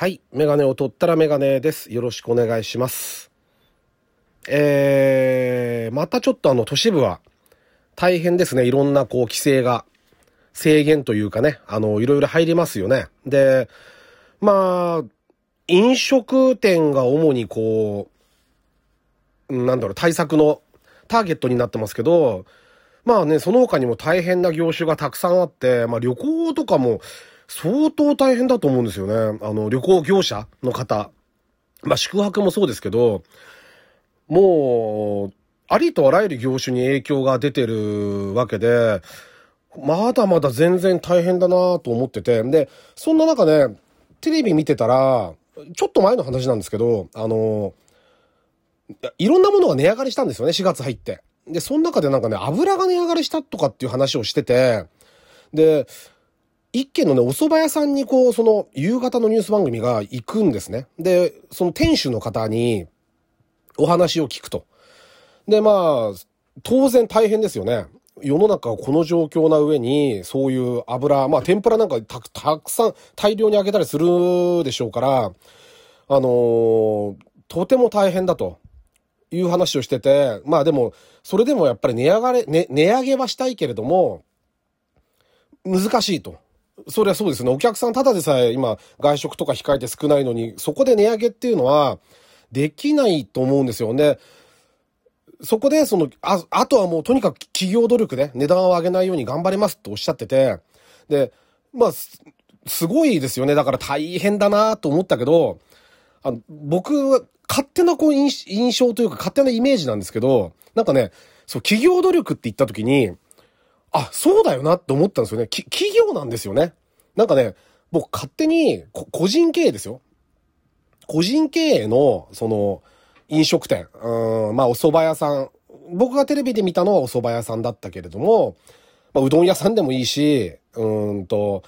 はい。メガネを取ったらメガネです。よろしくお願いします。えー、またちょっとあの都市部は大変ですね。いろんなこう規制が、制限というかね、あの、いろいろ入りますよね。で、まあ、飲食店が主にこう、なんだろう、対策のターゲットになってますけど、まあね、その他にも大変な業種がたくさんあって、まあ旅行とかも相当大変だと思うんですよね。あの、旅行業者の方。まあ宿泊もそうですけど、もう、ありとあらゆる業種に影響が出てるわけで、まだまだ全然大変だなと思ってて。で、そんな中ね、テレビ見てたら、ちょっと前の話なんですけど、あの、いろんなものが値上がりしたんですよね、4月入って。で、その中でなんかね、油が値上がりしたとかっていう話をしてて、で、一軒のね、お蕎麦屋さんにこう、その、夕方のニュース番組が行くんですね。で、その店主の方に、お話を聞くと。で、まあ、当然大変ですよね。世の中この状況な上に、そういう油、まあ天ぷらなんかたたくさん大量に揚げたりするでしょうから、あのーとても大変だという話をしてて、まあでも、それでもやっぱり値上がれ、ね、値上げはしたいけれども、難しいと。そりゃそうですね。お客さんただでさえ今外食とか控えて少ないのに、そこで値上げっていうのはできないと思うんですよね。そこで、その、あ、あとはもうとにかく企業努力で値段を上げないように頑張りますっておっしゃってて、で、まあ、すごいですよね。だから大変だなと思ったけど、あの、僕は勝手なこう印印象というか勝手なイメージなんですけど、なんかね、そう、企業努力って言った時に、あ、そうだよなって思ったんですよね。き企業なんですよね。なんかね、僕勝手に、個人経営ですよ。個人経営の、その、飲食店、うん、まあお蕎麦屋さん。僕がテレビで見たのはお蕎麦屋さんだったけれども、まあうどん屋さんでもいいし、うんと、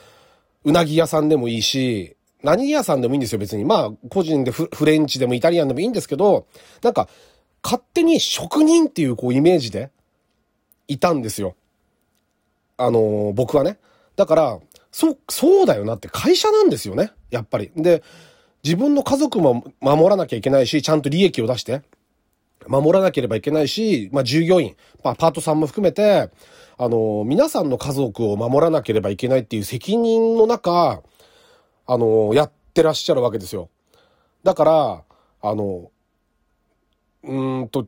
うなぎ屋さんでもいいし、何屋さんでもいいんですよ、別に。まあ、個人でフフレンチでもイタリアンでもいいんですけど、なんか、勝手に職人っていうこうイメージでいたんですよ。あのー僕はね。だから、そう、そうだよなって会社なんですよね。やっぱり。で、自分の家族も守らなきゃいけないし、ちゃんと利益を出して、守らなければいけないし、まあ、従業員、まあ、パートさんも含めて、あの皆さんの家族を守らなければいけないっていう責任の中、あのやってらっしゃるわけですよ。だから、あの、うんと、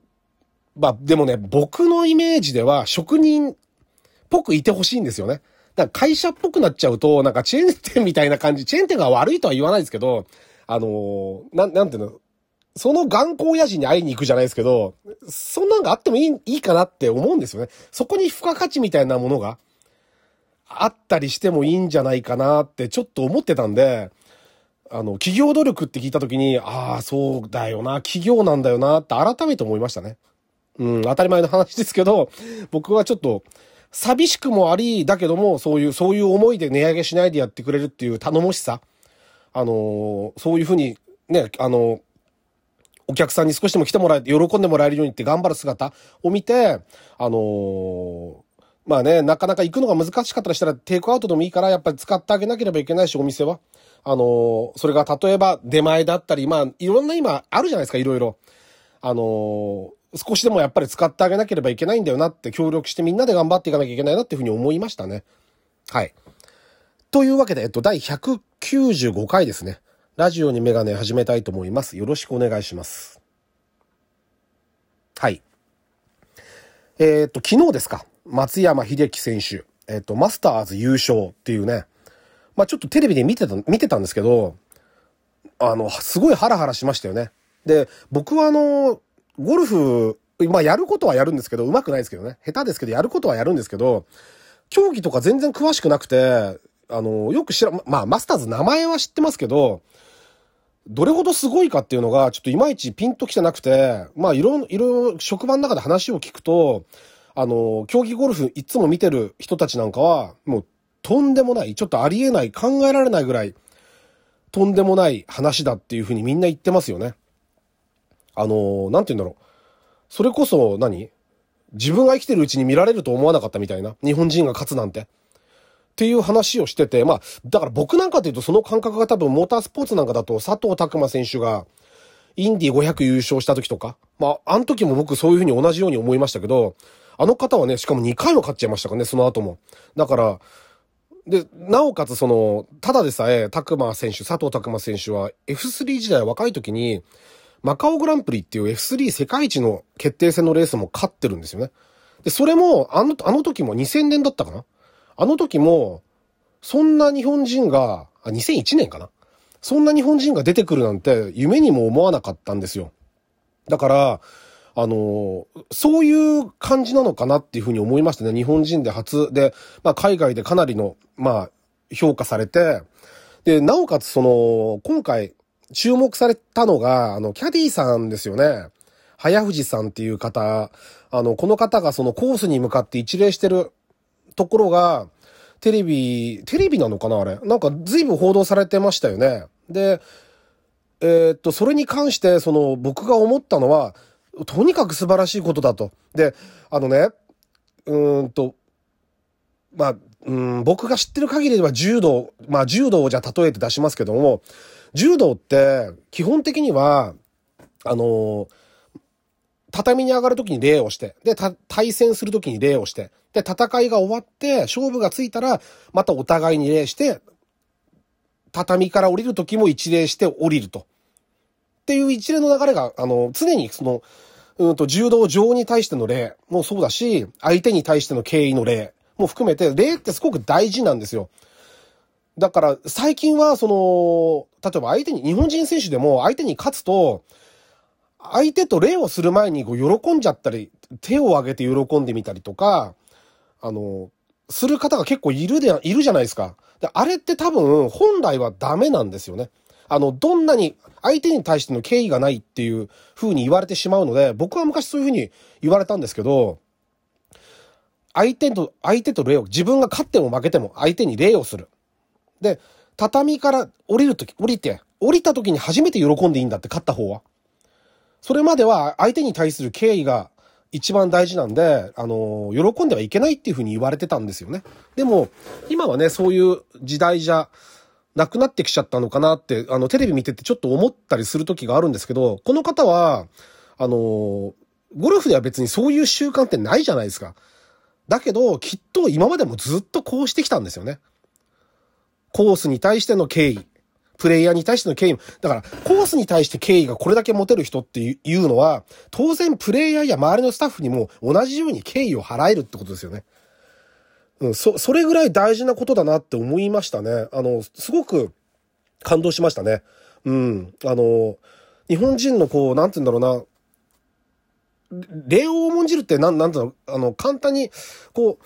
まあ、でもね、僕のイメージでは職人ぽくいてほしいんですよね。だから会社っぽくなっちゃうと、なんかチェーン店みたいな感じ、チェーン店が悪いとは言わないですけど、あのーなん、なんていうの、その頑固親父に会いに行くじゃないですけど、そんなんがあってもいい、いいかなって思うんですよね。そこに付加価値みたいなものがあったりしてもいいんじゃないかなってちょっと思ってたんで、あの、企業努力って聞いたときに、ああ、そうだよな、企業なんだよなって改めて思いましたね。うん、当たり前の話ですけど、僕はちょっと、寂しくもあり、だけども、そういう、そういう思いで値上げしないでやってくれるっていう頼もしさ。あのーそういうふうに、ね、あのーお客さんに少しでも来てもらえて、喜んでもらえるようにって頑張る姿を見て、あのーまあね、なかなか行くのが難しかったりしたらテイクアウトでもいいから、やっぱり使ってあげなければいけないし、お店は。あのそれが例えば出前だったり、まあ、いろんな今あるじゃないですか、いろいろ。あの少しでもやっぱり使ってあげなければいけないんだよなって協力してみんなで頑張っていかなきゃいけないなっていうふうに思いましたね。はい。というわけで、えっと、第195回ですね。ラジオにメガネ始めたいと思います。よろしくお願いします。はい。えっと、昨日ですか。松山英樹選手。えっと、マスターズ優勝っていうね。まあちょっとテレビで見てた、見てたんですけど、あの、すごいハラハラしましたよね。で、僕はあの、ゴルフ、まあやることはやるんですけど、上手くないですけどね。下手ですけど、やることはやるんですけど、競技とか全然詳しくなくて、あの、よく知ら、まあマスターズ名前は知ってますけど、どれほどすごいかっていうのが、ちょっといまいちピンときてなくて、まあいろいろ、職場の中で話を聞くと、あの、競技ゴルフいつも見てる人たちなんかは、もうとんでもない、ちょっとありえない、考えられないぐらい、とんでもない話だっていうふうにみんな言ってますよね。あの、なんて言うんだろう。それこそ何？自分が生きてるうちに見られると思わなかったみたいな？日本人が勝つなんて。っていう話をしてて、まあ、だから僕なんかというとその感覚が多分モータースポーツなんかだと佐藤拓馬選手がインディ500優勝した時とか、まあ、あの時も僕そういうふうに同じように思いましたけど、あの方はね、しかも2回も勝っちゃいましたからね、その後も。だから、で、なおかつその、ただでさえ、拓馬選手、佐藤拓馬選手は F3 時代若い時に、マカオグランプリっていう F3 世界一の決定戦のレースも勝ってるんですよね。で、それも、あの、あの時も2000年だったかな？あの時も、そんな日本人が、あ、2001年かな？そんな日本人が出てくるなんて夢にも思わなかったんですよ。だから、あの、そういう感じなのかなっていうふうに思いましたね。日本人で初で、まあ海外でかなりの、まあ評価されて、で、なおかつその、今回注目されたのが、あの、キャディさんですよね。早藤さんっていう方、あの、この方がそのコースに向かって一礼してるところが、テレビ、テレビなのかなあれ。なんか随分報道されてましたよね。で、えー、っと、それに関して、その、僕が思ったのは、とにかく素晴らしいことだと。で、あのね、うーんと、まあ、うん、僕が知ってる限りでは柔道、まあ柔道をじゃあ例えて出しますけども、柔道って基本的には、あの畳に上がるときに礼をして、で、対戦するときに礼をして、で、戦いが終わって、勝負がついたら、またお互いに礼して、畳から降りる時も一礼して降りると。っていう一連の流れが、あの、常にその、うんと、柔道上に対しての礼もそうだし、相手に対しての敬意の礼も含めて、礼ってすごく大事なんですよ。だから、最近は、その、例えば相手に、日本人選手でも相手に勝つと、相手と礼をする前にこう喜んじゃったり、手を挙げて喜んでみたりとか、あの、する方が結構いるで、いるじゃないですか。で、あれって多分、本来はダメなんですよね。あの、どんなに相手に対しての敬意がないっていう風に言われてしまうので、僕は昔そういう風に言われたんですけど、相手と、相手と礼を、自分が勝っても負けても相手に礼をする。で、畳から降りるとき、降りて、降りたときに初めて喜んでいいんだって、勝った方は。それまでは相手に対する敬意が一番大事なんで、あの、喜んではいけないっていうふうに言われてたんですよね。でも、今はね、そういう時代じゃなくなってきちゃったのかなって、あの、テレビ見ててちょっと思ったりする時があるんですけど、この方は、あの、ゴルフでは別にそういう習慣ってないじゃないですか。だけど、きっと今までもずっとこうしてきたんですよね。コースに対しての敬意。プレイヤーに対しての敬意。だから、コースに対して敬意がこれだけ持てる人っていうのは、当然プレイヤーや周りのスタッフにも同じように敬意を払えるってことですよね。うん、そ、それぐらい大事なことだなって思いましたね。あの、すごく感動しましたね。うん。あの、日本人のこう、なんて言うんだろうな、礼を重んじるってなん、なんていうの、あの、簡単に、こう、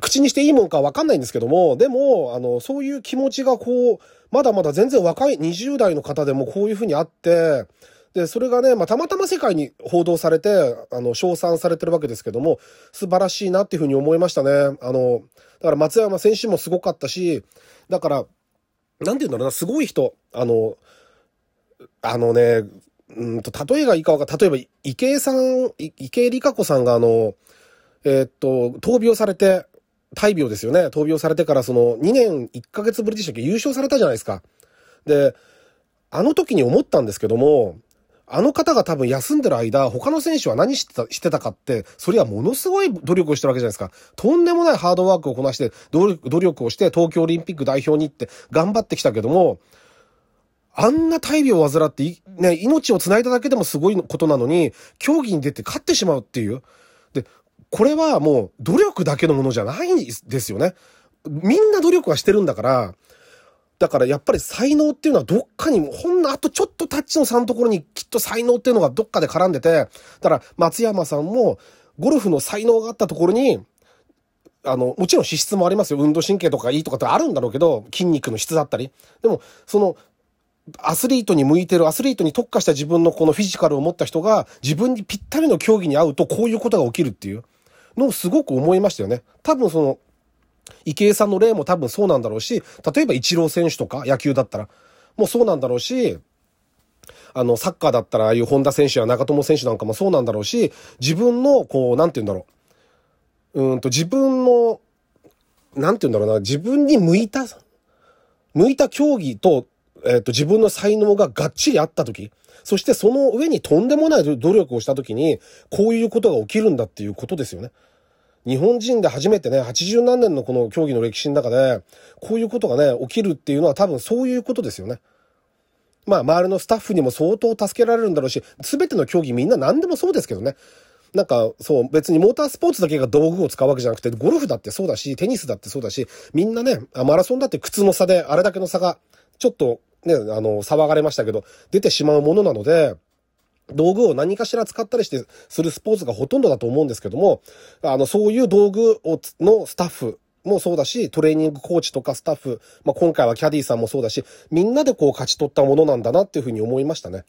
口にしていいもんかわかんないんですけども、でも、あの、そういう気持ちがこう、まだまだ全然若い20代の方でもこういうふうにあって、で、それがね、まあ、たまたま世界に報道されて、あの、称賛されてるわけですけども、素晴らしいなっていうふうに思いましたね。あの、だから松山選手もすごかったし、だから、なんて言うんだろうな、すごい人、あの、あのね、うんと、例えがいいかわか例えば、池江さん、池江璃花子さんがあの、えー、っと、闘病されて、大病ですよね。闘病されてからその2年1ヶ月ぶりでしたっけ？優勝されたじゃないですか。で、あの時に思ったんですけども、あの方が多分休んでる間、他の選手は何してた、してたかって、それはものすごい努力をしてるわけじゃないですか。とんでもないハードワークをこなして、努力をして東京オリンピック代表に行って頑張ってきたけども、あんな大病を患って、ね、命を繋いだだけでもすごいことなのに、競技に出て勝ってしまうっていう。これはもう努力だけのものじゃないんですよね。みんな努力はしてるんだから、だからやっぱり才能っていうのはどっかに、ほんのあとちょっとタッチの差のところにきっと才能っていうのがどっかで絡んでて、だから松山さんもゴルフの才能があったところに、あの、もちろん資質もありますよ。運動神経とかいいとかってあるんだろうけど、筋肉の質だったり。でも、その、アスリートに向いてる、アスリートに特化した自分のこのフィジカルを持った人が、自分にぴったりの競技に合うとこういうことが起きるっていう。のすごく思いましたよね。多分その、池江さんの例も多分そうなんだろうし、例えば一郎選手とか野球だったら、もうそうなんだろうし、あの、サッカーだったらああいう本田選手や長友選手なんかもそうなんだろうし、自分の、こう、なんて言うんだろう。うんと、自分の、なんて言うんだろうな、自分に向いた、向いた競技と、えっ、と、自分の才能ががっちりあった時、そしてその上にとんでもない努力をした時に、こういうことが起きるんだっていうことですよね。日本人で初めてね、80何年のこの競技の歴史の中で、こういうことがね、起きるっていうのは多分そういうことですよね。まあ、周りのスタッフにも相当助けられるんだろうし、すべての競技みんな何でもそうですけどね。なんか、そう、別にモータースポーツだけが道具を使うわけじゃなくて、ゴルフだってそうだし、テニスだってそうだし、みんなね、マラソンだって靴の差で、あれだけの差が、ちょっとね、あの、騒がれましたけど、出てしまうものなので、道具を何かしら使ったりしてするスポーツがほとんどだと思うんですけども、あの、そういう道具を、のスタッフもそうだし、トレーニングコーチとかスタッフ、まあ、今回はキャディーさんもそうだし、みんなでこう勝ち取ったものなんだなっていうふうに思いましたね。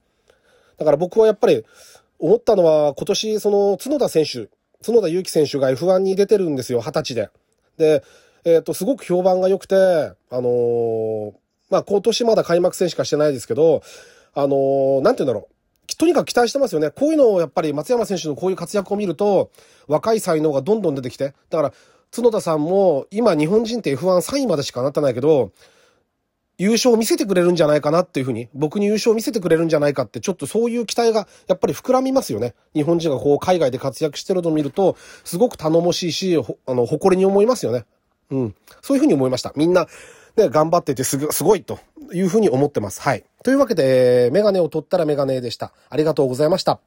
だから僕はやっぱり、思ったのは、今年、その、角田選手、角田祐希選手が F1 に出てるんですよ、20歳で。で、えっ、と、すごく評判が良くて、あのー、まあ、今年まだ開幕戦しかしてないですけど、あのー、なんて言うんだろう。とにかく期待してますよね。こういうのをやっぱり松山選手のこういう活躍を見ると、若い才能がどんどん出てきて。だから、角田さんも、今日本人って F13 位までしかなってないけど、優勝を見せてくれるんじゃないかなっていうふうに、僕に優勝を見せてくれるんじゃないかって、ちょっとそういう期待がやっぱり膨らみますよね。日本人がこう海外で活躍してるのを見ると、すごく頼もしいし、あの、誇りに思いますよね。うん。そういうふうに思いました。みんな、ね、頑張っててすすごいというふうに思ってます。はい。というわけで、メガネを取ったらメガネでした。ありがとうございました。